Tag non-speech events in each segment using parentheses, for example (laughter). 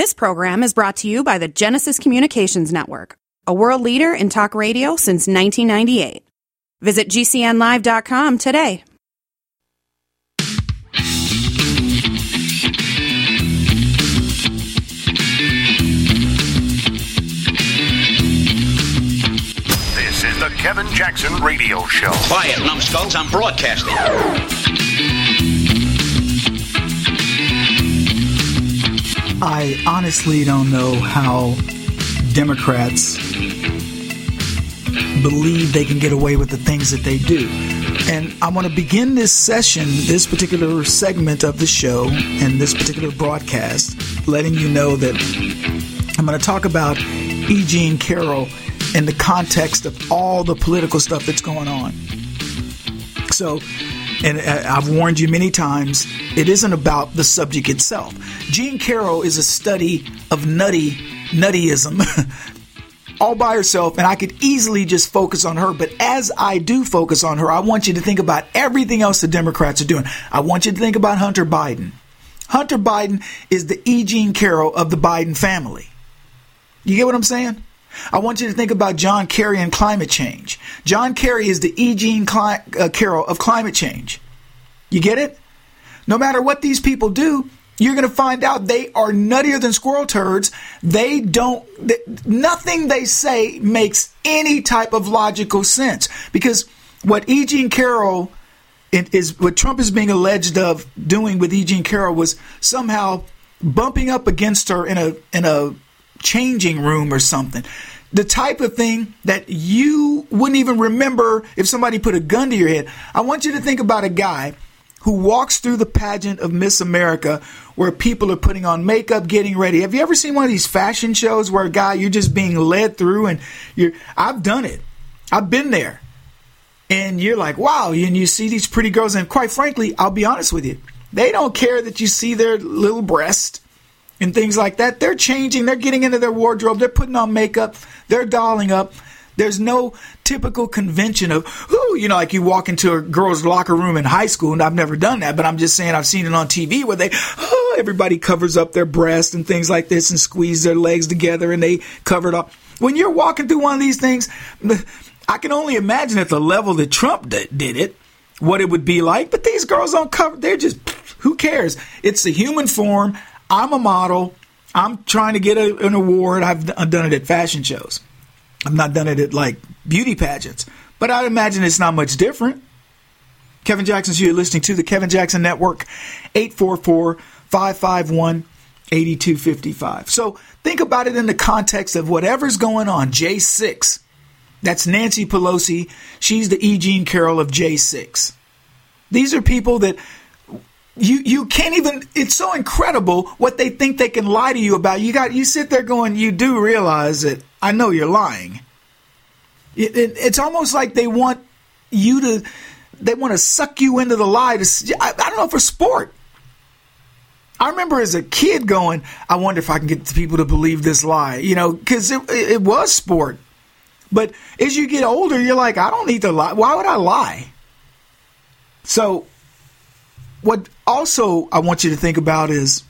This program is brought to you by the Genesis Communications Network, a world leader in talk radio since 1998. Visit GCNlive.com today. This is the Kevin Jackson Radio Show. Quiet, numbskulls, I'm broadcasting. I honestly don't know how Democrats believe they can get away with the things that they do. And I want to begin this session, this particular segment of the show, and this particular broadcast, letting you know that I'm going to talk about E. Jean Carroll in the context of all the political stuff that's going on. So, and uh, I've warned you many times, it isn't about the subject itself. Jean Carroll is a study of nutty, nuttyism. (laughs) all by herself, and I could easily just focus on her. But as I do focus on her, I want you to think about everything else the Democrats are doing. I want you to think about Hunter Biden. Hunter Biden is the E. Jean Carroll of the Biden family. You get what I'm saying? I want you to think about John Kerry and climate change. John Kerry is the E. Jean Cli- uh, Carroll of climate change. You get it? No matter what these people do, you're going to find out they are nuttier than squirrel turds. They don't, they, nothing they say makes any type of logical sense. Because what E. Jean Carroll is, what Trump is being alleged of doing with E. Jean Carroll was somehow bumping up against her in a, in a changing room or something. The type of thing that you wouldn't even remember if somebody put a gun to your head. I want you to think about a guy who walks through the pageant of Miss America where people are putting on makeup, getting ready. Have you ever seen one of these fashion shows where a guy you're just being led through and you're I've done it. I've been there. And you're like, wow, and you see these pretty girls and quite frankly, I'll be honest with you. They don't care that you see their little breast and things like that. They're changing, they're getting into their wardrobe, they're putting on makeup, they're dolling up. There's no typical convention of, who, you know, like you walk into a girl's locker room in high school, and I've never done that, but I'm just saying I've seen it on TV where they, oh, everybody covers up their breast and things like this and squeeze their legs together and they cover it up. When you're walking through one of these things, I can only imagine at the level that Trump did it, what it would be like. But these girls don't cover, they're just, who cares? It's the human form. I'm a model. I'm trying to get a, an award. I've, I've done it at fashion shows. I've not done it at like beauty pageants, but I imagine it's not much different. Kevin Jackson, so you're listening to the Kevin Jackson Network, 844 551 8255. So think about it in the context of whatever's going on. J6, that's Nancy Pelosi. She's the E. Jean Carroll of J6. These are people that you you can't even it's so incredible what they think they can lie to you about. You got you sit there going you do realize that i know you're lying. It, it, it's almost like they want you to they want to suck you into the lie to I, I don't know for sport. I remember as a kid going i wonder if i can get people to believe this lie you know because it, it was sport. But as you get older you're like i don't need to lie. Why would i lie? So what also I want you to think about is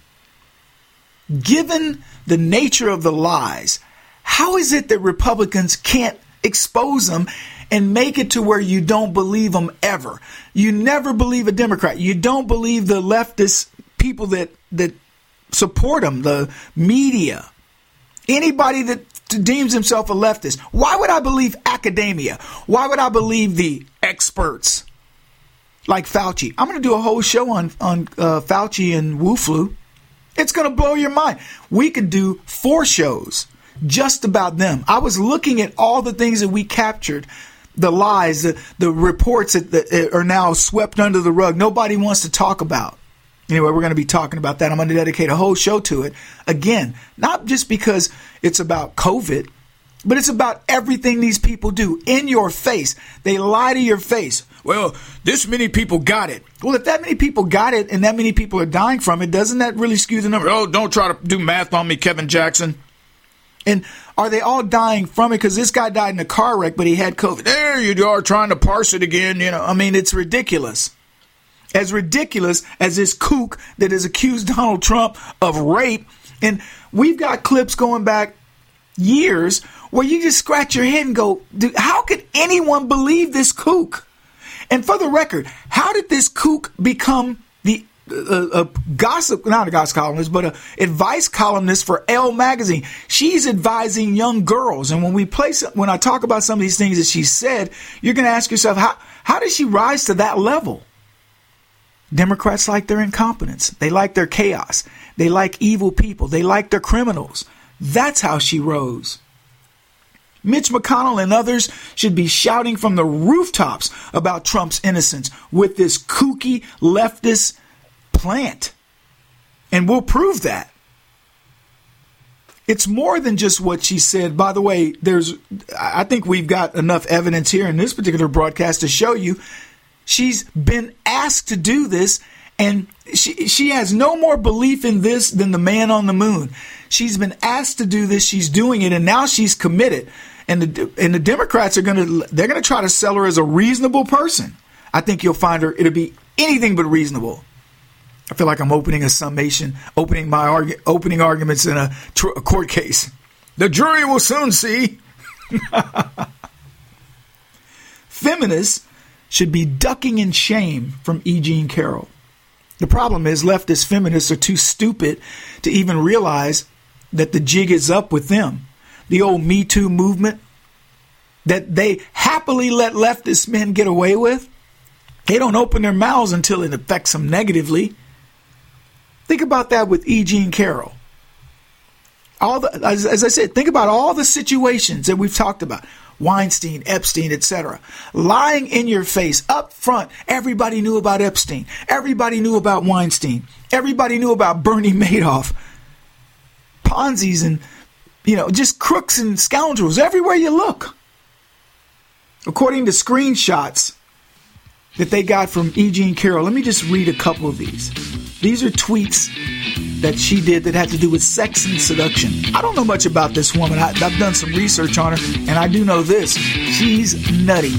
given the nature of the lies, how is it that Republicans can't expose them and make it to where you don't believe them ever? You never believe a Democrat. You don't believe the leftist people that that support them, the media. Anybody that deems himself a leftist. Why would I believe academia? Why would I believe the experts? Like Fauci. I'm going to do a whole show on on uh, Fauci and Wu flu. It's going to blow your mind. We could do four shows just about them. I was looking at all the things that we captured, the lies, the, the reports that, that are now swept under the rug. Nobody wants to talk about. Anyway, we're going to be talking about that. I'm going to dedicate a whole show to it. Again, not just because it's about COVID, but it's about everything these people do in your face. They lie to your face. Well, this many people got it. Well, if that many people got it and that many people are dying from it, doesn't that really skew the number? Oh, don't try to do math on me, Kevin Jackson. And are they all dying from it? Because this guy died in a car wreck, but he had COVID. There you are trying to parse it again. You know, I mean, it's ridiculous. As ridiculous as this kook that has accused Donald Trump of rape And we've got clips going back years where you just scratch your head and go, how could anyone believe this kook? And for the record, how did this kook become the a, a, gossip, not a gossip columnist, but a advice columnist for Elle magazine. She's advising young girls, and when we place, when I talk about some of these things that she said, you're going to ask yourself, how how did she rise to that level? Democrats like their incompetence. They like their chaos. They like evil people. They like their criminals. That's how she rose. Mitch McConnell and others should be shouting from the rooftops about Trump's innocence with this kooky leftist plant. And we'll prove that. It's more than just what she said. By the way, there's I think we've got enough evidence here in this particular broadcast to show you she's been asked to do this and she she has no more belief in this than the man on the moon. She's been asked to do this, she's doing it and now she's committed. And the and the Democrats are going to they're to try to sell her as a reasonable person. I think you'll find her it'll be anything but reasonable. I feel like I'm opening a summation, opening my argu- opening arguments in a, tr- a court case. The jury will soon see. (laughs) Feminists should be ducking in shame from E. Jean Carroll. The problem is leftist feminists are too stupid to even realize that the jig is up with them. The old Me Too movement that they happily let leftist men get away with. They don't open their mouths until it affects them negatively. Think about that with E. Jean Carroll. All the, as, as I said, think about all the situations that we've talked about. Weinstein, Epstein, etc. Lying in your face up front. Everybody knew about Epstein. Everybody knew about Weinstein. Everybody knew about Bernie Madoff. Ponzi's and, you know, just crooks and scoundrels everywhere you look. According to screenshots that they got from E. Jean Carroll, let me just read a couple of these. These are tweets that she did that had to do with sex and seduction. I don't know much about this woman. I, have done some research on her, and I do know this. She's nutty.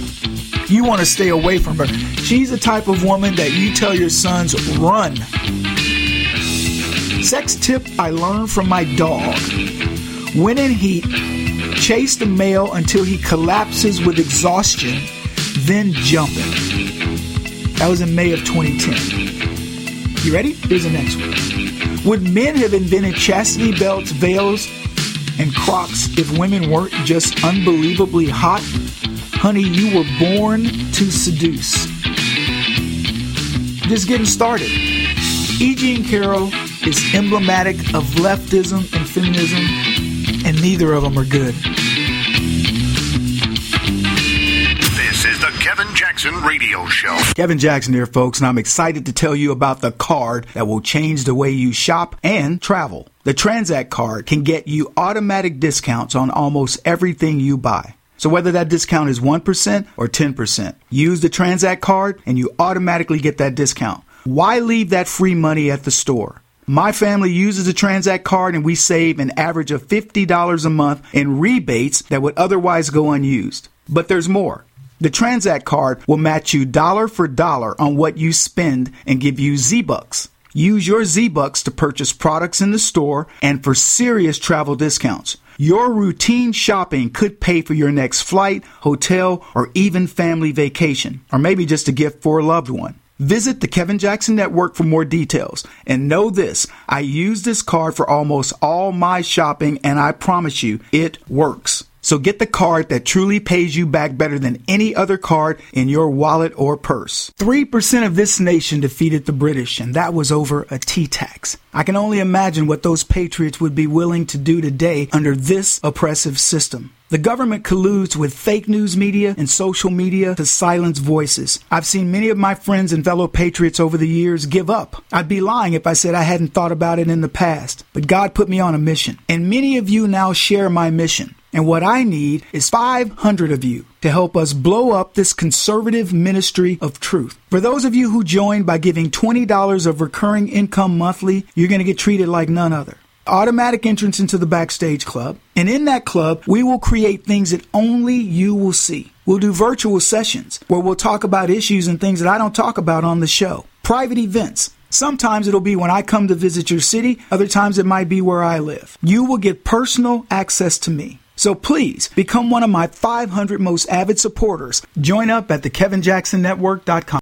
You want to stay away from her. She's the type of woman that you tell your sons, run. Sex tip I learned from my dog. When in heat, chase the male until he collapses with exhaustion, then jump him. That was in May of 2010. You ready? Here's the next one. Would men have invented chastity belts, veils, and crocs if women weren't just unbelievably hot? Honey, you were born to seduce. Just getting started. E. Jean Carroll is emblematic of leftism and feminism, and neither of them are good. This is the Kevin Jackson Radio Show. Kevin Jackson here, folks, and I'm excited to tell you about the card that will change the way you shop and travel. The Transact card can get you automatic discounts on almost everything you buy. So whether that discount is 1% or 10%, use the Transact card and you automatically get that discount. Why leave that free money at the store? My family uses a Transact card and we save an average of $50 a month in rebates that would otherwise go unused. But there's more. The Transact card will match you dollar for dollar on what you spend and give you Z-Bucks. Use your Z-Bucks to purchase products in the store and for serious travel discounts. Your routine shopping could pay for your next flight, hotel, or even family vacation, or maybe just a gift for a loved one. Visit the Kevin Jackson Network for more details. And know this, I use this card for almost all my shopping and I promise you, it works. So get the card that truly pays you back better than any other card in your wallet or purse. 3% of this nation defeated the British, and that was over a tea tax. I can only imagine what those patriots would be willing to do today under this oppressive system. The government colludes with fake news media and social media to silence voices. I've seen many of my friends and fellow patriots over the years give up. I'd be lying if I said I hadn't thought about it in the past. But God put me on a mission. And many of you now share my mission. And what I need is 500 of you to help us blow up this conservative ministry of truth. For those of you who join by giving $20 of recurring income monthly, you're going to get treated like none other automatic entrance into the Backstage Club. And in that club, we will create things that only you will see. We'll do virtual sessions where we'll talk about issues and things that I don't talk about on the show. Private events, Sometimes it'll be when I come to visit your city, other times it might be where I live. You will get personal access to me. So please become one of my 500 most avid supporters. Join up at thekevinjacksonnetwork.com.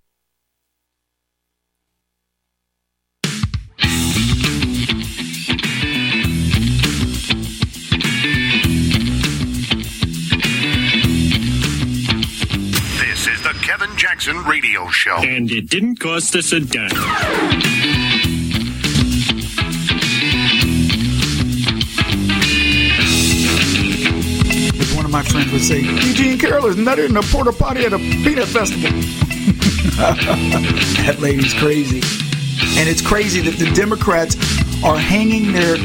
Jackson Radio Show. And it didn't cost us a dime. One of my friends would say, Eugene Carroll is nutted in a porta potty at a peanut festival. (laughs) that lady's crazy. And it's crazy that the Democrats are hanging their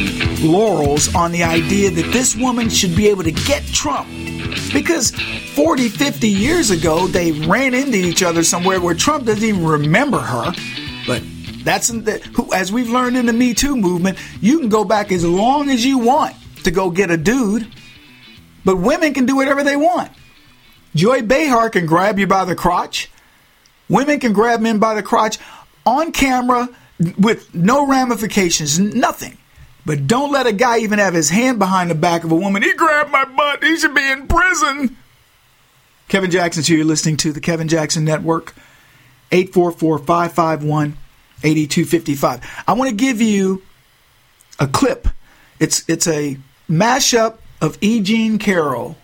laurels on the idea that this woman should be able to get Trump. Because 40, 50 years ago, they ran into each other somewhere where Trump doesn't even remember her. But that's as we've learned in the Me Too movement, you can go back as long as you want to go get a dude, but women can do whatever they want. Joy Behar can grab you by the crotch. Women can grab men by the crotch on camera with no ramifications, nothing. But don't let a guy even have his hand behind the back of a woman. He grabbed my butt. He should be in prison. Kevin Jackson's here. You're listening to the Kevin Jackson Network, 844 551 8255. I want to give you a clip. It's, it's a mashup of E. Jean Carroll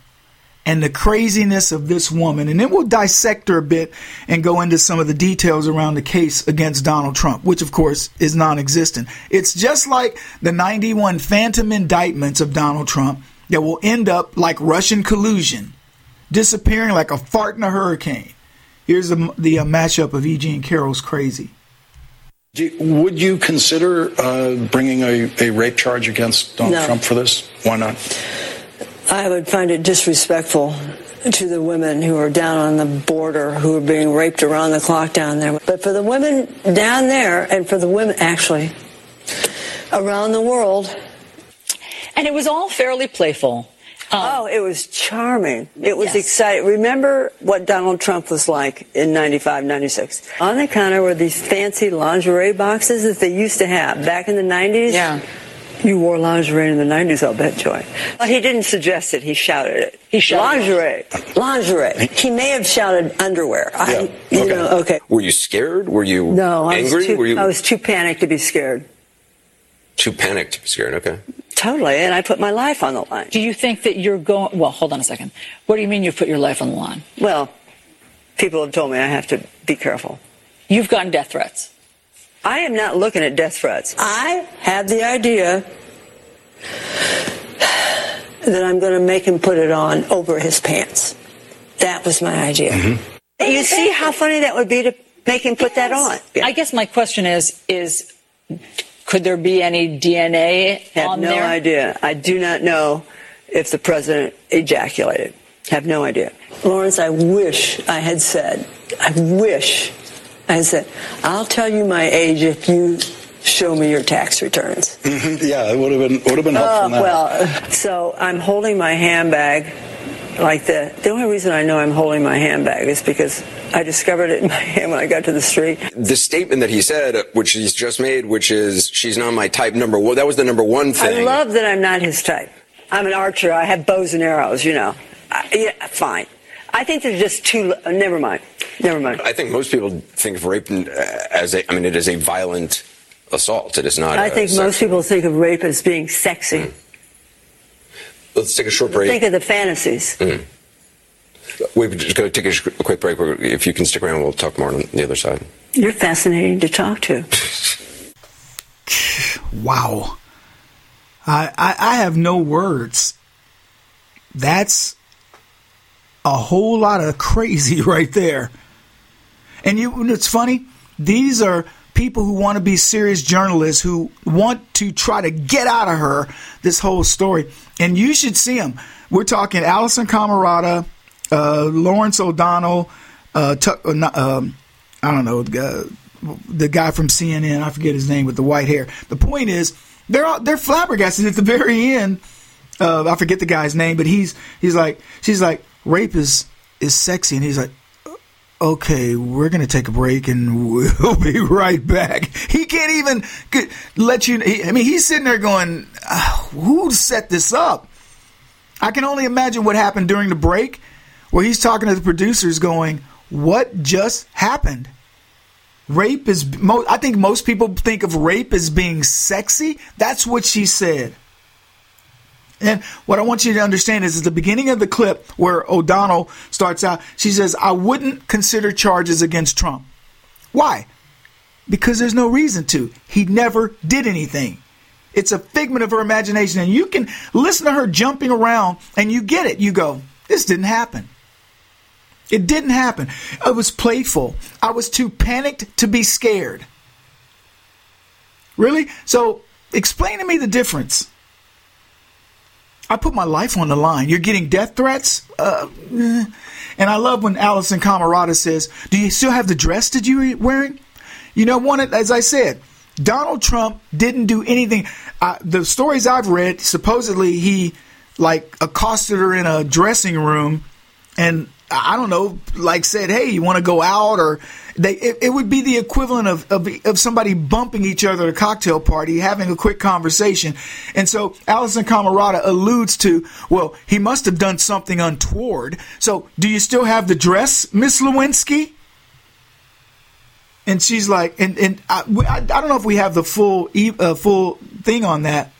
and the craziness of this woman. And then we'll dissect her a bit and go into some of the details around the case against Donald Trump, which of course is non existent. It's just like the 91 phantom indictments of Donald Trump that will end up like Russian collusion disappearing like a fart in a hurricane. Here's the, the uh, mashup of E. Jean Carroll's Crazy. Do, would you consider uh, bringing a, a, rape charge against Donald no. Trump for this? Why not? I would find it disrespectful to the women who are down on the border who are being raped around the clock down there. But for the women down there, and for the women actually around the world. And it was all fairly playful. Um, oh, it was charming. It was yes. exciting. Remember what Donald Trump was like in 95, 96? On the counter were these fancy lingerie boxes that they used to have back in the 90s. Yeah. You wore lingerie in the 90s, I'll bet, Joy. Well, he didn't suggest it. He shouted it. He shouted lingerie. Lingerie. He may have shouted underwear. Yeah. I, you okay. know, okay. Were you scared? Were you no, I? Was too, Were you... I was too panicked to be scared. Too panicked to be scared, okay. Totally, and I put my life on the line. Do you think that you're going? Well, hold on a second. What do you mean you put your life on the line? Well, people have told me I have to be careful. You've gotten death threats. I am not looking at death threats. I had the idea that I'm going to make him put it on over his pants. That was my idea. Mm-hmm. You see how funny that would be to make him put yes. that on. Yeah. I guess my question is is could there be any DNA Have on no there? idea. I do not know if the president ejaculated. Have no idea. Lawrence, I wish I had said, I wish I had said, I'll tell you my age if you show me your tax returns. Mm-hmm. (laughs) Yeah, it would have been would have been helpful. Uh, well, so I'm holding my handbag like the the only reason I know I'm holding my handbag is because I discovered it in my hand when I got to the street. The statement that he said, which he's just made, which is she's not my type. Number one, that was the number one thing. I love that I'm not his type. I'm an archer. I have bows and arrows. You know. I, yeah, fine. I think they're just too. Uh, never mind. Never mind. I think most people think of rape as a. I mean, it is a violent assault. It is not. I think sexual. most people think of rape as being sexy. Mm. Let's take a short break. Think of the fantasies. Mm. We're just going to take a quick break. If you can stick around, we'll talk more on the other side. You're fascinating to talk to. (laughs) wow. I, I, I have no words. That's a whole lot of crazy (laughs) right there. And you, it's funny. These are people who want to be serious journalists who want to try to get out of her this whole story. And you should see them. We're talking Alisyn Camerota, uh, Lawrence O'Donnell, uh, uh, um, I don't know, the guy from CNN. I forget his name with the white hair. The point is, they're all, they're flabbergasted at the very end. I forget the guy's name, but he's he's like she's like rape is is sexy, and he's like okay, we're going to take a break and (laughs) we'll be right back. He can't even let you. I mean, he's sitting there going, oh, who set this up? I can only imagine what happened during the break where he's talking to the producers going, what just happened? Rape is, I think most people think of rape as being sexy. That's what she said. And what I want you to understand is at the beginning of the clip where O'Donnell starts out, she says, I wouldn't consider charges against Trump. Why? Because there's no reason to. He never did anything. It's a figment of her imagination. And you can listen to her jumping around and you get it. You go, this didn't happen. It didn't happen. It was playful. I was too panicked to be scared. Really? So explain to me the difference. I put my life on the line. You're getting death threats? Uh, eh. and I love when Alisyn Camerota says, Do you still have the dress that you were wearing? You know, one, as I said, Donald Trump didn't do anything. The stories I've read, supposedly he like accosted her in a dressing room and I don't know, like said, "Hey, you want to go out?" Or they, it, it would be the equivalent of, of, of somebody bumping each other at a cocktail party, having a quick conversation. And so Alisyn Camerota alludes to, "Well, he must have done something untoward." So, do you still have the dress, Miss Lewinsky? And she's like, and and I, I, I don't know if we have the full uh, full thing on that.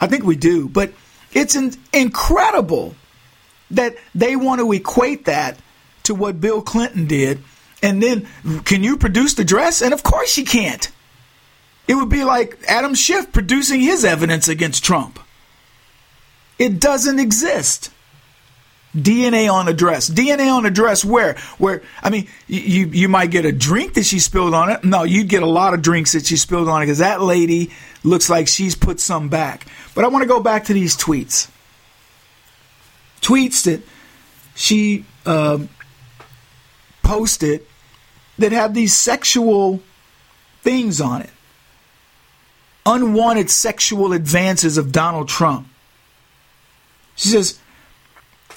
I think we do, but it's an, incredible that they want to equate that to what Bill Clinton did. And then, can you produce the dress? And of course you can't. It would be like Adam Schiff producing his evidence against Trump. It doesn't exist. DNA on the dress. DNA on the dress where? Where I mean, you you might get a drink that she spilled on it. No, you'd get a lot of drinks that she spilled on it because that lady looks like she's put some back. But I want to go back to these tweets. Tweets that she uh, posted that have these sexual things on it. Unwanted sexual advances of Donald Trump. She says,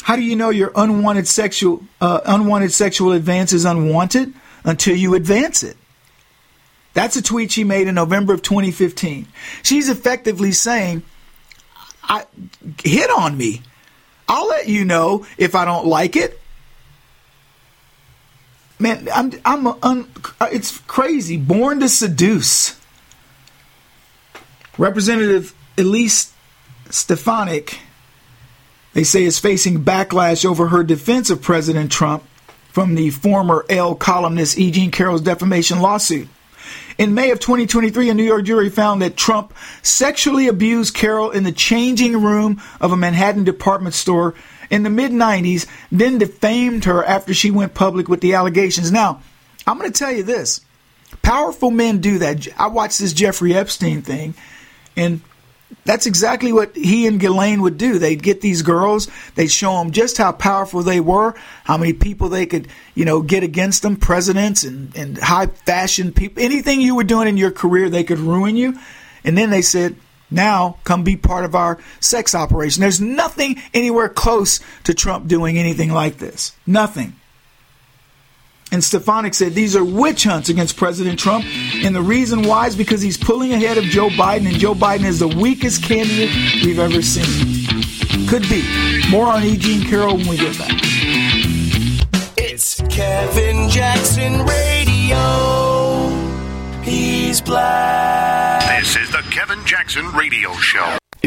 "How do you know your unwanted sexual uh, unwanted sexual advance is unwanted until you advance it?" That's a tweet she made in November of 2015. She's effectively saying, "I hit on me. I'll let you know if I don't like it." Man, I'm I'm un, it's crazy. Born to seduce. Representative Elise Stefanik they say is facing backlash over her defense of President Trump from the former Elle columnist E. Jean Carroll's defamation lawsuit. In May of 2023, a New York jury found that Trump sexually abused Carroll in the changing room of a Manhattan department store in the mid 90s, then defamed her after she went public with the allegations. Now, I'm going to tell you this powerful men do that. I watched this Jeffrey Epstein thing, and that's exactly what he and Ghislaine would do. They'd get these girls, they'd show them just how powerful they were, how many people they could, you know, get against them, presidents and, and high fashion people. Anything you were doing in your career, they could ruin you. And then they said, now come be part of our sex operation. There's nothing anywhere close to Trump doing anything like this. Nothing. And Stefanik said these are witch hunts against President Trump. And the reason why is because he's pulling ahead of Joe Biden, and Joe Biden is the weakest candidate we've ever seen. Could be. More on E. Jean Carroll when we get back. It's Kevin Jackson Radio. He's black. This is the Kevin Jackson Radio Show.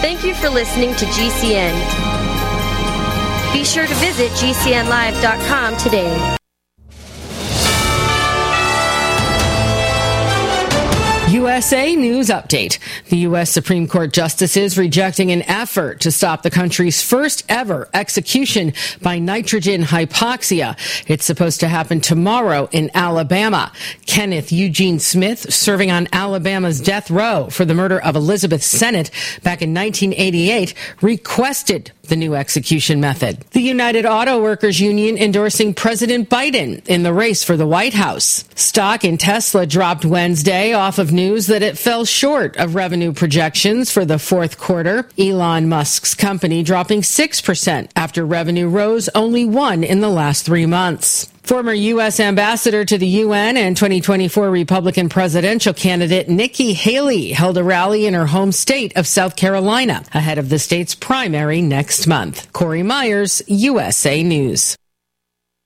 Thank you for listening to GCN. Be sure to visit GCNlive.com today. USA News Update. The U.S. Supreme Court justices rejecting an effort to stop the country's first ever execution by nitrogen hypoxia. It's supposed to happen tomorrow in Alabama. Kenneth Eugene Smith, serving on Alabama's death row for the murder of Elizabeth Sennett back in 1988, requested the new execution method. The United Auto Workers Union endorsing President Biden in the race for the White House. Stock in Tesla dropped Wednesday off of news that it fell short of revenue projections for the fourth quarter. Elon Musk's company dropping 6% after revenue rose only one in the last three months. Former U.S. ambassador to the UN and 2024 Republican presidential candidate Nikki Haley held a rally in her home state of South Carolina ahead of the state's primary next month. Corey Myers, USA News.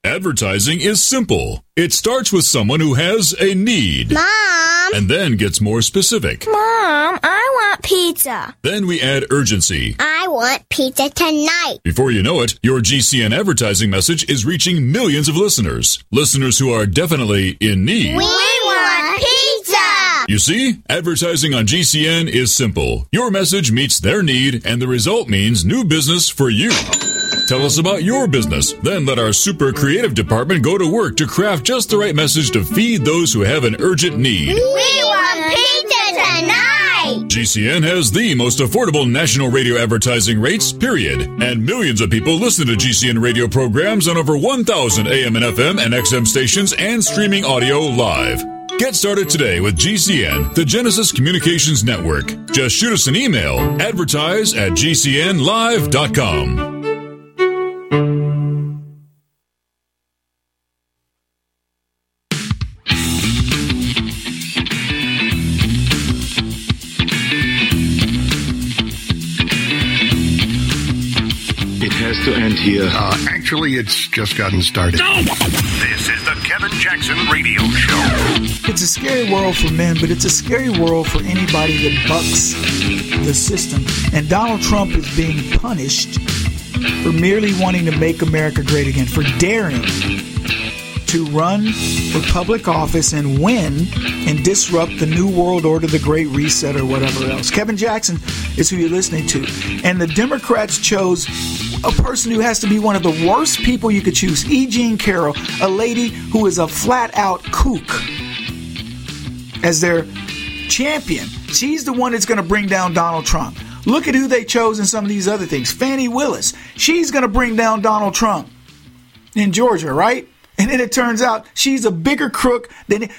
Advertising is simple. It starts with someone who has a need. Mom! And then gets more specific. Mom, I want pizza. Then we add urgency. I want pizza tonight. Before you know it, your GCN advertising message is reaching millions of listeners. Listeners who are definitely in need. We want pizza! You see, advertising on GCN is simple. Your message meets their need, and the result means new business for you. Tell us about your business. Then let our super creative department go to work to craft just the right message to feed those who have an urgent need. We want pizza tonight! GCN has the most affordable national radio advertising rates, period. And millions of people listen to GCN radio programs on over 1,000 AM and FM and XM stations and streaming audio live. Get started today with GCN, the Genesis Communications Network. Just shoot us an email, advertise at gcnlive.com. Actually, it's just gotten started. This is the Kevin Jackson Radio Show. It's a scary world for men, but it's a scary world for anybody that bucks the system. And Donald Trump is being punished for merely wanting to make America great again, for daring to run for public office and win and disrupt the New World Order, the Great Reset, or whatever else. Kevin Jackson is who you're listening to. And the Democrats chose a person who has to be one of the worst people you could choose, E. Jean Carroll, a lady who is a flat out kook, as their champion. She's the one that's going to bring down Donald Trump. Look at who they chose in some of these other things. Fani Willis. She's going to bring down Donald Trump in Georgia, right? And then it turns out she's a bigger crook than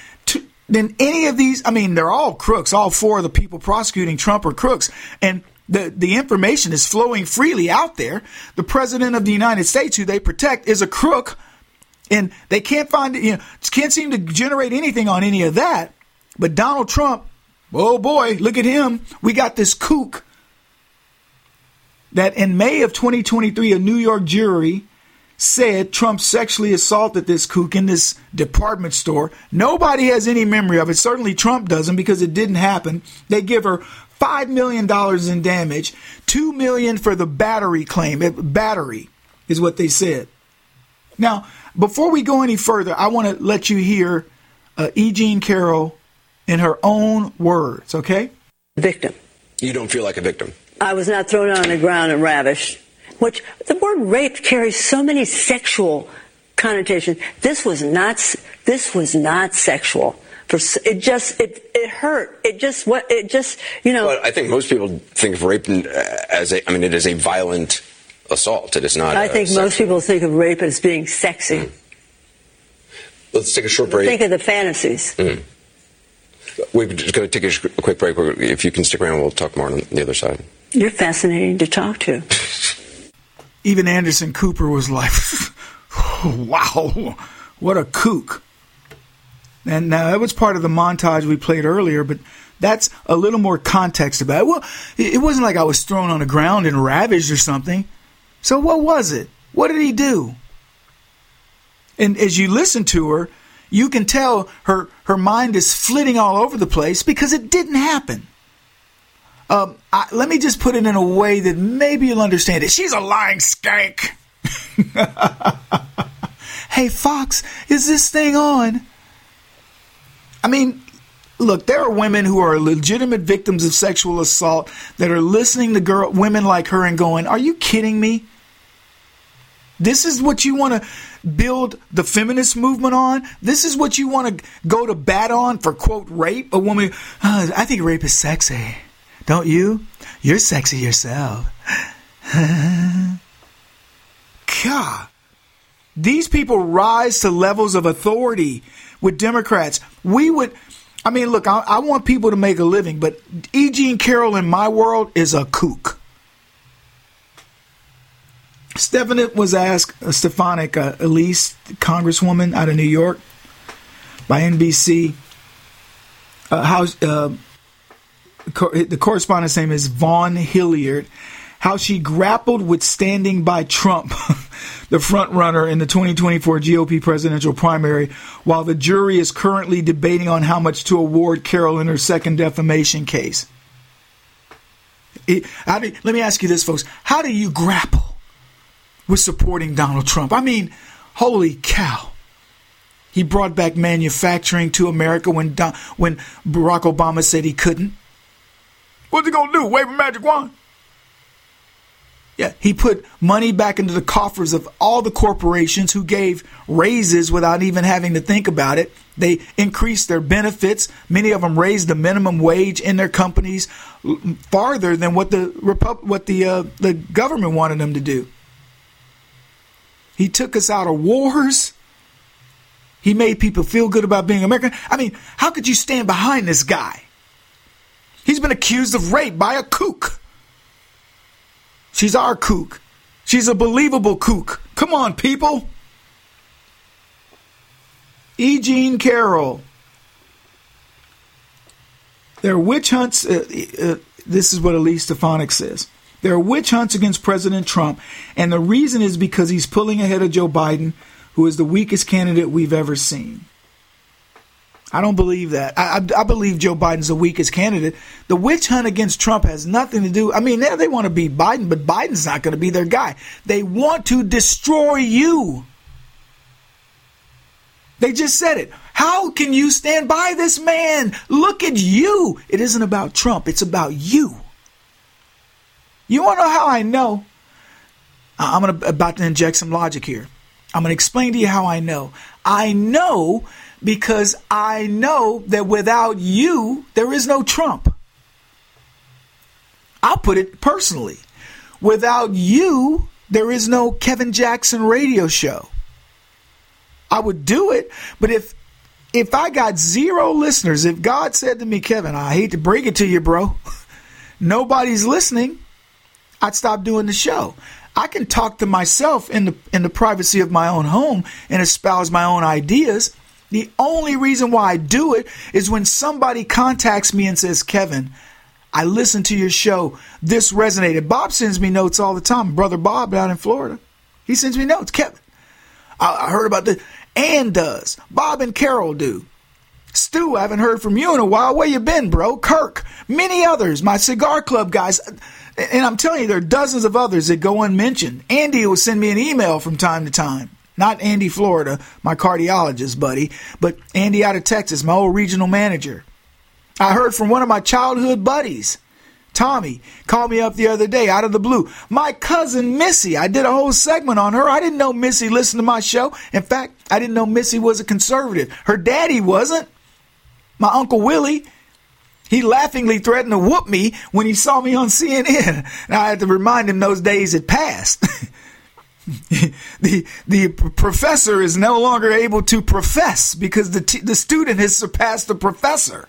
than any of these. I mean, they're all crooks. All four of the people prosecuting Trump are crooks, and the the information is flowing freely out there. The president of the United States, who they protect, is a crook, and they can't find you know can't seem to generate anything on any of that. But Donald Trump, oh boy, look at him. We got this kook that in May of 2023, a New York jury said Trump sexually assaulted this kook in this department store. Nobody has any memory of it. Certainly Trump doesn't because it didn't happen. They give her $5 million in damage, 2 million for the battery claim. Battery is what they said. Now, before we go any further, I want to let you hear uh, E. Jean Carroll in her own words, okay? Victim. You don't feel like a victim. I was not thrown on the ground and ravished. Which the word rape carries so many sexual connotations. This was not. This was not sexual. For it just it it hurt. It just what it just you know. But I think most people think of rape as a. I mean, it is a violent assault. It is not. I think most people think of rape as being sexy. Mm. Let's take a short break. Think of the fantasies. Mm. We're just going to take a quick break. If you can stick around, we'll talk more on the other side. You're fascinating to talk to. (laughs) Even Anderson Cooper was like, (laughs) wow, what a kook. And uh, that was part of the montage we played earlier, but that's a little more context about it. Well, it wasn't like I was thrown on the ground and ravaged or something. So what was it? What did he do? And as you listen to her, you can tell her, her mind is flitting all over the place because it didn't happen. Um, I, let me just put it in a way that maybe you'll understand it. She's a lying skank. (laughs) hey, Fox, is this thing on? I mean, look, there are women who are legitimate victims of sexual assault that are listening to girl, women like her and going, Are you kidding me? This is what you want to build the feminist movement on? This is what you want to go to bat on for, quote, rape? A woman, oh, I think rape is sexy. Don't you? You're sexy yourself. (laughs) God. These people rise to levels of authority with Democrats. We would, I mean, look, I, I want people to make a living, but E. Jean Carroll in my world is a kook. Stefanik was asked, uh, Stefanik, uh, Elise, Congresswoman out of New York, by NBC, uh, how uh, co- the correspondent's name is Vaughn Hilliard, how she grappled with standing by Trump, (laughs) the front runner in the 2024 GOP presidential primary, while the jury is currently debating on how much to award Carroll in her second defamation case. It, do, let me ask you this, folks. How do you grapple with supporting Donald Trump? I mean, holy cow. He brought back manufacturing to America when Don, when Barack Obama said he couldn't. What's he gonna do? Wave a magic wand? Yeah, he put money back into the coffers of all the corporations who gave raises without even having to think about it. They increased their benefits. Many of them raised the minimum wage in their companies farther than what the what the uh, the government wanted them to do. He took us out of wars. He made people feel good about being American. I mean, how could you stand behind this guy? He's been accused of rape by a kook. She's our kook. She's a believable kook. Come on, people. E. Jean Carroll. There are witch hunts. Uh, uh, this is what Elise Stefanik says. There are witch hunts against President Trump, and the reason is because he's pulling ahead of Joe Biden who is the weakest candidate we've ever seen. I don't believe that. I, I, I, believe Joe Biden's the weakest candidate. The witch hunt against Trump has nothing to do. I mean, they, they want to beat Biden, but Biden's not going to be their guy. They want to destroy you. They just said it. How can you stand by this man? Look at you. It isn't about Trump, it's about you. You want to know how I know? I'm gonna, about to inject some logic here. I'm going to explain to you how I know. I know because I know that without you, there is no Trump. I'll put it personally. Without you, there is no Kevin Jackson radio show. I would do it, but if if I got zero listeners, if God said to me, Kevin, I hate to break it to you, bro, (laughs) nobody's listening, I'd stop doing the show. I can talk to myself in the in the privacy of my own home and espouse my own ideas. The only reason why I do it is when somebody contacts me and says, "Kevin, I listened to your show. This resonated." Bob sends me notes all the time. Brother Bob down in Florida, he sends me notes. Kevin, I, I heard about this. Ann does. Bob and Carol do. Stu, I haven't heard from you in a while. Where you been, bro? Kirk, many others, my cigar club guys. And I'm telling you, there are dozens of others that go unmentioned. Andy will send me an email from time to time. Not Andy, Florida, my cardiologist buddy, but Andy out of Texas, my old regional manager. I heard from one of my childhood buddies, Tommy, called me up the other day out of the blue. My cousin Missy, I did a whole segment on her. I didn't know Missy listened to my show. In fact, I didn't know Missy was a conservative. Her daddy wasn't. My Uncle Willie, he laughingly threatened to whoop me when he saw me on (laughs) CNN. And I had to remind him those days had passed. (laughs) (laughs) the the professor is no longer able to profess because the t- the student has surpassed the professor.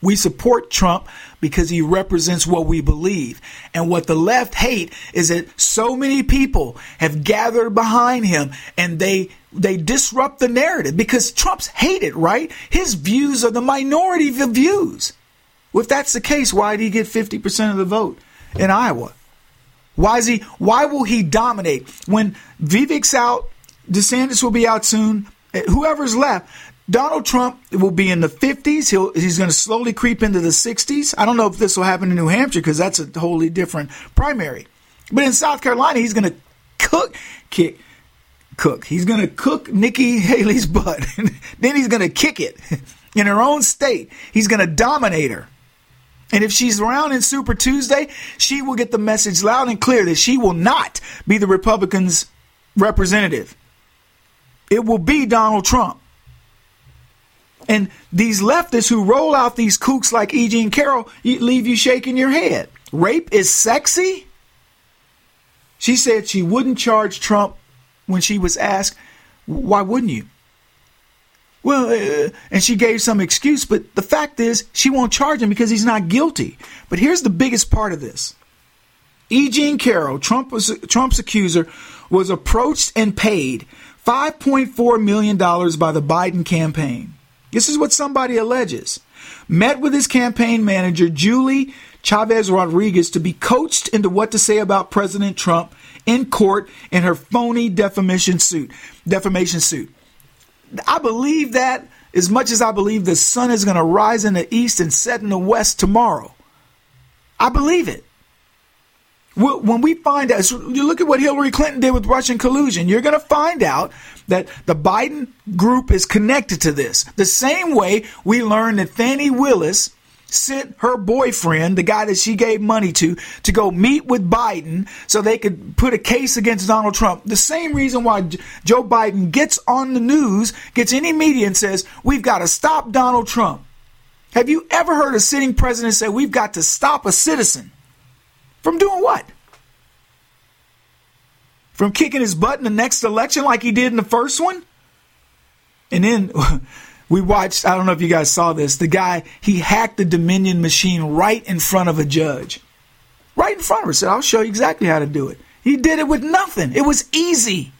We support Trump because he represents what we believe. And what the left hate is that so many people have gathered behind him and they they disrupt the narrative because Trump's hated, right? His views are the minority of views. If that's the case, why did he get 50% of the vote in Iowa? Why is he why will he dominate? When Vivek's out, DeSantis will be out soon, eh, whoever's left, Donald Trump will be in the 50s. He'll, he's going to slowly creep into the 60s. I don't know if this will happen in New Hampshire because that's a totally different primary. But in South Carolina, he's going to cook, kick, cook. He's going to cook Nikki (laughs) Haley's butt. (laughs) then he's going to kick it (laughs) in her own state. He's going to dominate her. And if she's around in Super Tuesday, she will get the message loud and clear that she will not be the Republicans' representative. It will be Donald Trump. And these leftists who roll out these kooks like E. Jean Carroll leave you shaking your head. Rape is sexy? She said she wouldn't charge Trump when she was asked, why wouldn't you? Well, uh, and she gave some excuse, but the fact is, she won't charge him because he's not guilty. But here's the biggest part of this. E. Jean Carroll, Trump was, Trump's accuser, was approached and paid $5.4 million by the Biden campaign. This is what somebody alleges. Met with his campaign manager, Julie Chavez Rodriguez, to be coached into what to say about President Trump in court in her phony defamation suit. Defamation suit. I believe that as much as I believe the sun is going to rise in the east and set in the west tomorrow. I believe it. When we find out, you look at what Hillary Clinton did with Russian collusion, you're going to find out that the Biden group is connected to this. The same way we learned that Fani Willis sent her boyfriend, the guy that she gave money to, to go meet with Biden so they could put a case against Donald Trump. The same reason why Joe Biden gets on the news, gets any media and says, we've got to stop Donald Trump. Have you ever heard a sitting president say, we've got to stop a citizen? From doing what? From kicking his butt in the next election like he did in the first one? And then (laughs) we watched, I don't know if you guys saw this, the guy, he hacked the Dominion machine right in front of a judge. Right in front of her. Said, I'll show you exactly how to do it. He did it with nothing. It was easy.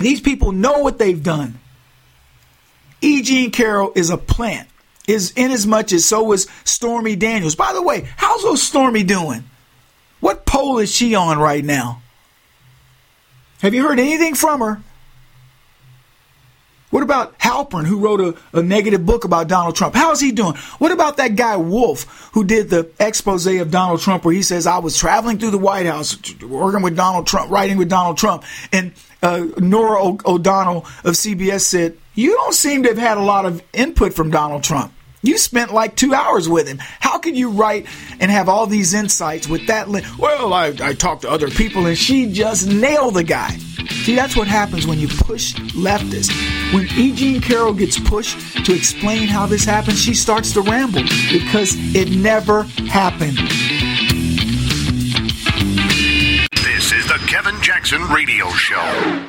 These people know what they've done. E. Jean Carroll is a plant is in as much as so was Stormy Daniels. By the way, how's old Stormy doing? What poll is she on right now? Have you heard anything from her? What about Halpern, who wrote a, a, negative book about Donald Trump? How's he doing? What about that guy Wolff, who did the expose of Donald Trump, where he says, I was traveling through the White House, working with Donald Trump, writing with Donald Trump. And uh, Norah o- O'Donnell of CBS said, You don't seem to have had a lot of input from Donald Trump. You spent like two hours with him. How can you write and have all these insights with that? Li- well, I, I talked to other people and she just nailed the guy. See, that's what happens when you push leftists. When E. Jean Carroll gets pushed to explain how this happened, she starts to ramble because it never happened. This is the Kevin Jackson Radio Show.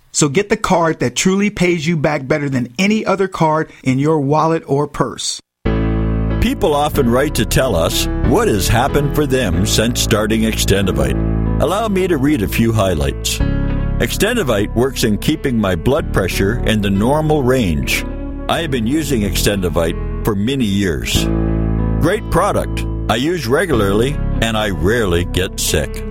So get the card that truly pays you back better than any other card in your wallet or purse. People often write to tell us what has happened for them since starting Extendovite. Allow me to read a few highlights. Extendovite works in keeping my blood pressure in the normal range. I have been using Extendovite for many years. Great product. I use regularly and I rarely get sick.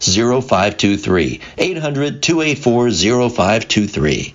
0523. 800 284 0523.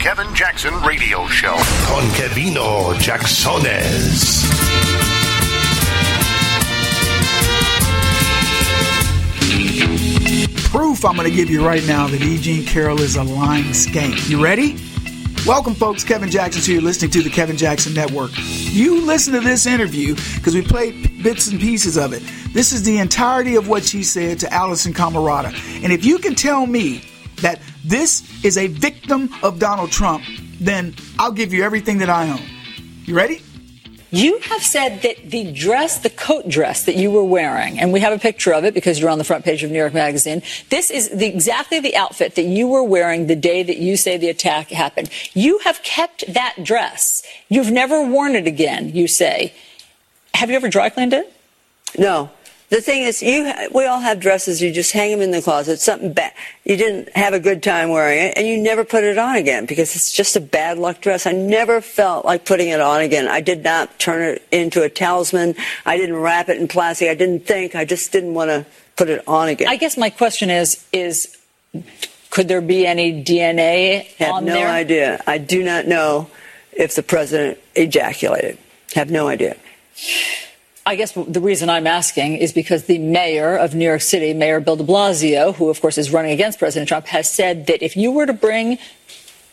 Kevin Jackson Radio Show. Con Kevino Jacksones. Proof I'm going to give you right now that E. Jean Carroll is a lying skank. You ready? Welcome, folks. Kevin Jackson here. You're listening to the Kevin Jackson Network. You listen to this interview because we played bits and pieces of it. This is the entirety of what she said to Alisyn Camerota. And if you can tell me that this is a victim of Donald Trump, then I'll give you everything that I own. You ready? You have said that the dress, the coat dress that you were wearing, and we have a picture of it because you're on the front page of New York Magazine. This is the, exactly the outfit that you were wearing the day that you say the attack happened. You have kept that dress. You've never worn it again, you say. Have you ever dry cleaned it? No. The thing is, you we all have dresses. You just hang them in the closet. Something bad. You didn't have a good time wearing it, and you never put it on again because it's just a bad luck dress. I never felt like putting it on again. I did not turn it into a talisman. I didn't wrap it in plastic. I didn't think. I just didn't want to put it on again. I guess my question is: is could there be any DNA have on no there? idea. I do not know if the president ejaculated. Have no idea. I guess the reason I'm asking is because the mayor of New York City, Mayor Bill de Blasio, who of course is running against President Trump, has said that if you were to bring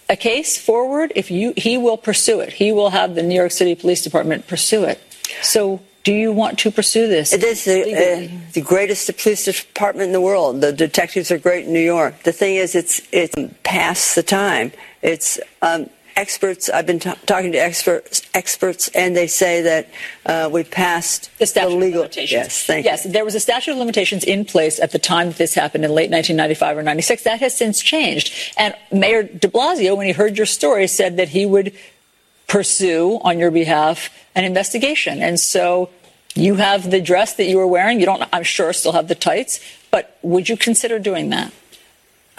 a case forward, if you he will pursue it. He will have the New York City Police Department pursue it. So do you want to pursue this? It is the, uh, the greatest police department in the world. The detectives are great in New York. The thing is, it's it's past the time. It's um, experts. I've been t- talking to experts, experts, and they say that uh, we passed the statute legal. of limitations. Yes, thank yes, there was a statute of limitations in place at the time that this happened in late 1995 or 96. That has since changed. And Mayor de Blasio, when he heard your story, said that he would pursue on your behalf an investigation. And so you have the dress that you were wearing. You don't, I'm sure, still have the tights. But would you consider doing that?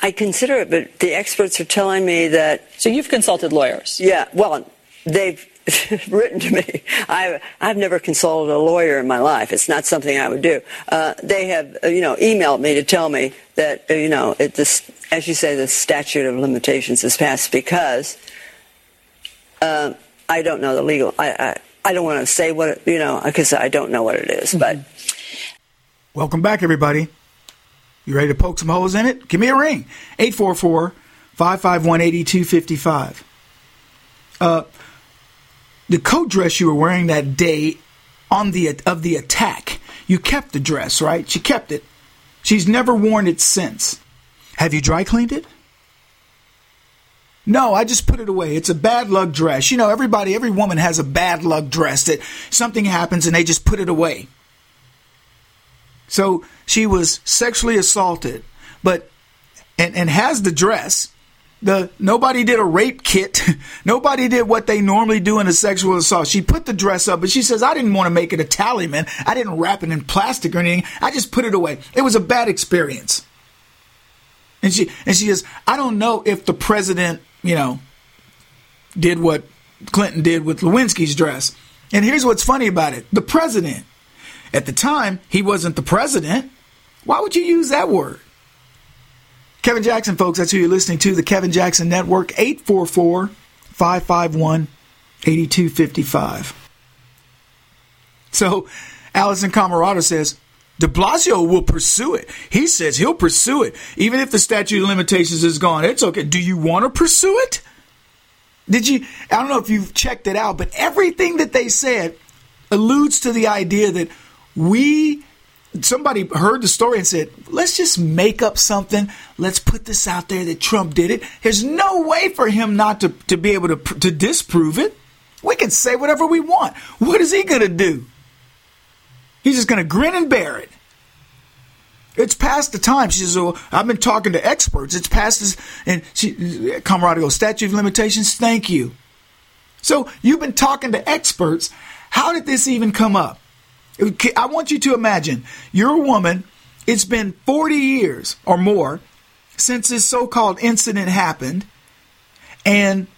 I consider it, but the experts are telling me that. So you've consulted lawyers? Yeah. Well, they've (laughs) written to me. I've I've never consulted a lawyer in my life. It's not something I would do. Uh, they have, uh, you know, emailed me to tell me that, uh, you know, it, this, as you say, the statute of limitations is passed because uh, I don't know the legal. I, I I don't want to say what it, you know because I don't know what it is, but. Welcome back, everybody. You ready to poke some holes in it? Give me a ring. 844 551 8255. Uh, the coat dress you were wearing that day on the of the attack, you kept the dress, right? She kept it. She's never worn it since. Have you dry cleaned it? No, I just put it away. It's a bad luck dress. You know, everybody, every woman has a bad luck dress that something happens and they just put it away. So she was sexually assaulted, but and, and has the dress. The nobody did a rape kit. (laughs) nobody did what they normally do in a sexual assault. She put the dress up, but she says, I didn't want to make it a talisman. I didn't wrap it in plastic or anything. I just put it away. It was a bad experience. And she and she says, I don't know if the president, you know, did what Clinton did with Lewinsky's dress. And here's what's funny about it. The president at the time, he wasn't the president. Why would you use that word? Kevin Jackson, folks, that's who you're listening to. The Kevin Jackson Network, 844 551 8255. So, Alisyn Camerota says, de Blasio will pursue it. He says he'll pursue it. Even if the statute of limitations is gone, it's okay. Do you want to pursue it? Did you? I don't know if you've checked it out, but everything that they said alludes to the idea that we somebody heard the story and said, let's just make up something. Let's put this out there that Trump did it. There's no way for him not to, to be able to, to disprove it. We can say whatever we want. What is he going to do? He's just going to grin and bear it. It's past the time. She says, well, I've been talking to experts. It's past this. And she, Comrade goes, statute of limitations, thank you. So you've been talking to experts. How did this even come up? I want you to imagine you're a woman. It's been 40 years or more since this so called incident happened. And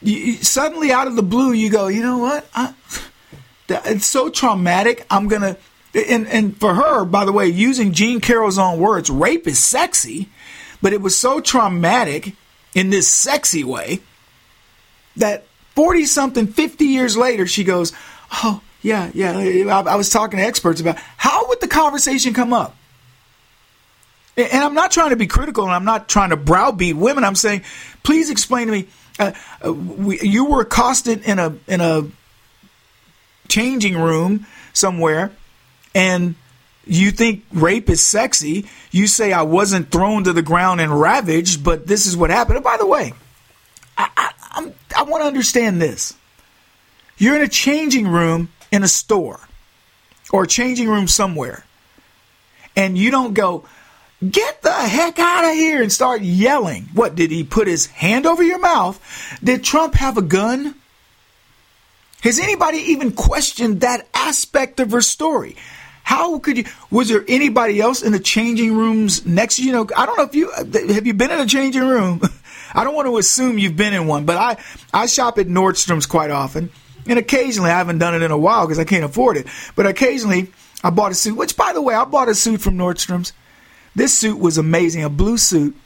you, suddenly, out of the blue, you go, you know what? I, it's so traumatic. I'm going to. And, and for her, by the way, using Jean Carroll's own words, rape is sexy, but it was so traumatic in this sexy way that 40 something, 50 years later, she goes, Oh, yeah, yeah. I, I was talking to experts about how would the conversation come up? And I'm not trying to be critical and I'm not trying to browbeat women. I'm saying, please explain to me. Uh, uh, we, you were accosted in a in a changing room somewhere, and you think rape is sexy. You say I wasn't thrown to the ground and ravaged, but this is what happened. And by the way, I, I, I want to understand this. You're in a changing room in a store or a changing room somewhere, and you don't go, get the heck out of here and start yelling. What, did he put his hand over your mouth? Did Trump have a gun? Has anybody even questioned that aspect of her story? How could you? Was there anybody else in the changing rooms next? To you know, I don't know if you have you been in a changing room. (laughs) I don't want to assume you've been in one, but I I shop at Nordstrom's quite often, and occasionally I haven't done it in a while because I can't afford it. But occasionally I bought a suit. Which, by the way, I bought a suit from Nordstrom's. This suit was amazing, a blue suit,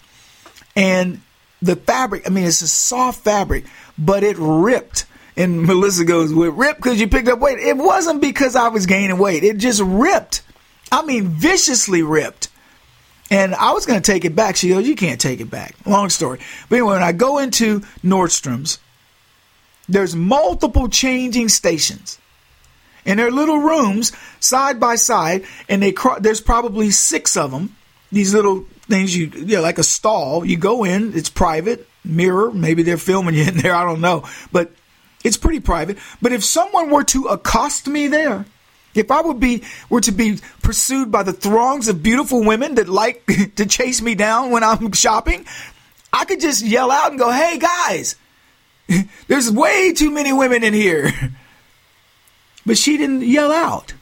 and the fabric. I mean, it's a soft fabric, but it ripped. And (laughs) Melissa goes, "Well, ripped because you picked up weight." It wasn't because I was gaining weight. It just ripped. I mean, viciously ripped. And I was going to take it back. She goes, "You can't take it back." Long story. But anyway, when I go into Nordstrom's, there's multiple changing stations, and they're little rooms side by side, and they there's probably six of them. These little things you, you know, like a stall. You go in, it's private, mirror. Maybe they're filming you in there. I don't know, but it's pretty private. But if someone were to accost me there, if I would be were to be pursued by the throngs of beautiful women that like (laughs) to chase me down when I'm shopping, I could just yell out and go, "Hey guys, (laughs) there's way too many women in here." (laughs) But she didn't yell out.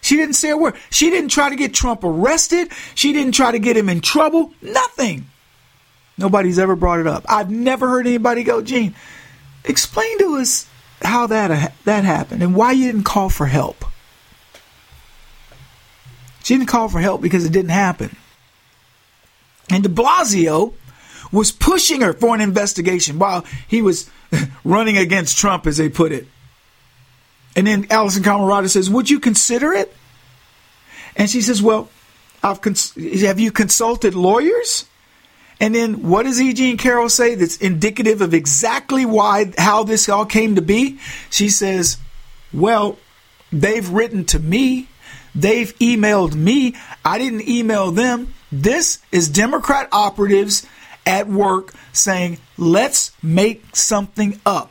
She didn't say a word. She didn't try to get Trump arrested. She didn't try to get him in trouble. Nothing. Nobody's ever brought it up. I've never heard anybody go, Jean, explain to us how that uh, that happened and why you didn't call for help. She didn't call for help because it didn't happen. And de Blasio was pushing her for an investigation while he was (laughs) running against Trump, as they put it. And then Alisyn Camerota says, Would you consider it? And she says, Well, I've cons- have you consulted lawyers? And then what does E. Jean Carroll say that's indicative of exactly why how this all came to be? She says, Well, they've written to me. They've emailed me. I didn't email them. This is Democrat operatives at work saying, let's make something up.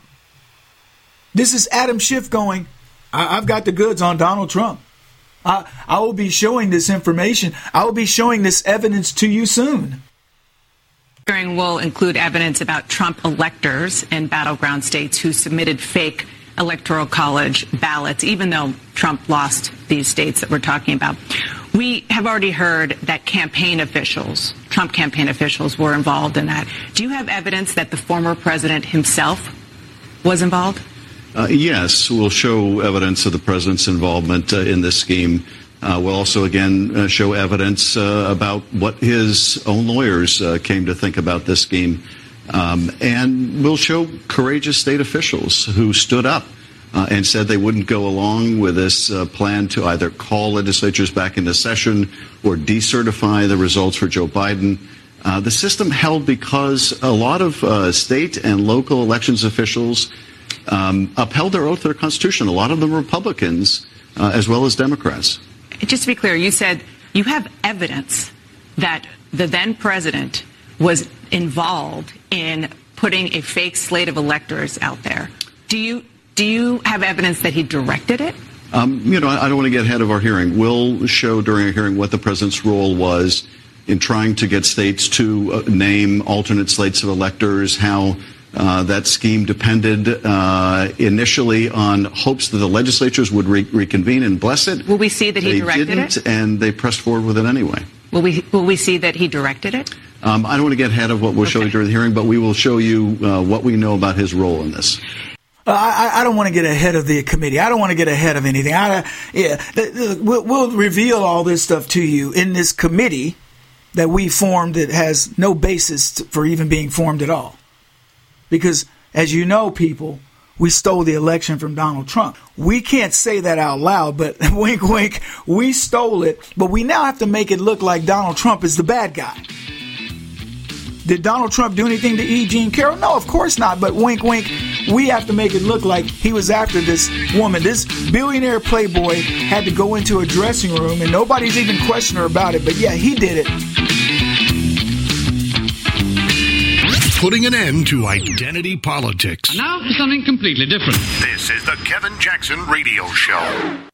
This is Adam Schiff going, I- have got the goods on Donald Trump. I-, I will be showing this information. I will be showing this evidence to you soon. Hearing will include evidence about Trump electors in battleground states who submitted fake electoral college ballots, even though Trump lost these states that we're talking about. We have already heard that campaign officials, Trump campaign officials, were involved in that. Do you have evidence that the former president himself was involved? Uh, yes, we'll show evidence of the president's involvement uh, in this scheme. Uh, we'll also, again, uh, show evidence uh, about what his own lawyers uh, came to think about this scheme. Um, and we'll show courageous state officials who stood up uh, and said they wouldn't go along with this uh, plan to either call legislatures back into session or decertify the results for Joe Biden. Uh, the system held because a lot of uh, state and local elections officials um, upheld their oath to their Constitution. A lot of them Republicans uh, as well as Democrats. Just to be clear, you said you have evidence that the then president was involved in putting a fake slate of electors out there. Do you do you have evidence that he directed it? Um, you know, I, I don't want to get ahead of our hearing. We'll show during our hearing what the president's role was in trying to get states to uh, name alternate slates of electors, how uh, that scheme depended uh, initially on hopes that the legislatures would re- reconvene and bless it. Will we see that he they directed didn't, it? and they pressed forward with it anyway. Will we will we see that he directed it? Um, I don't want to get ahead of what we'll show you during the hearing, but we will show you uh, what we know about his role in this. Uh, I, I, don't want to get ahead of the committee. I don't want to get ahead of anything. I, yeah, we'll, we'll reveal all this stuff to you in this committee that we formed that has no basis for even being formed at all. Because, as you know, people, we stole the election from Donald Trump. We can't say that out loud, but (laughs) wink, wink, we stole it. But we now have to make it look like Donald Trump is the bad guy. Did Donald Trump do anything to E. Jean Carroll? No, of course not. But wink, wink, we have to make it look like he was after this woman. This billionaire playboy had to go into a dressing room, and nobody's even questioning her about it. But yeah, he did it. Putting an end to identity politics. Now for something completely different. This is the Kevin Jackson Radio Show.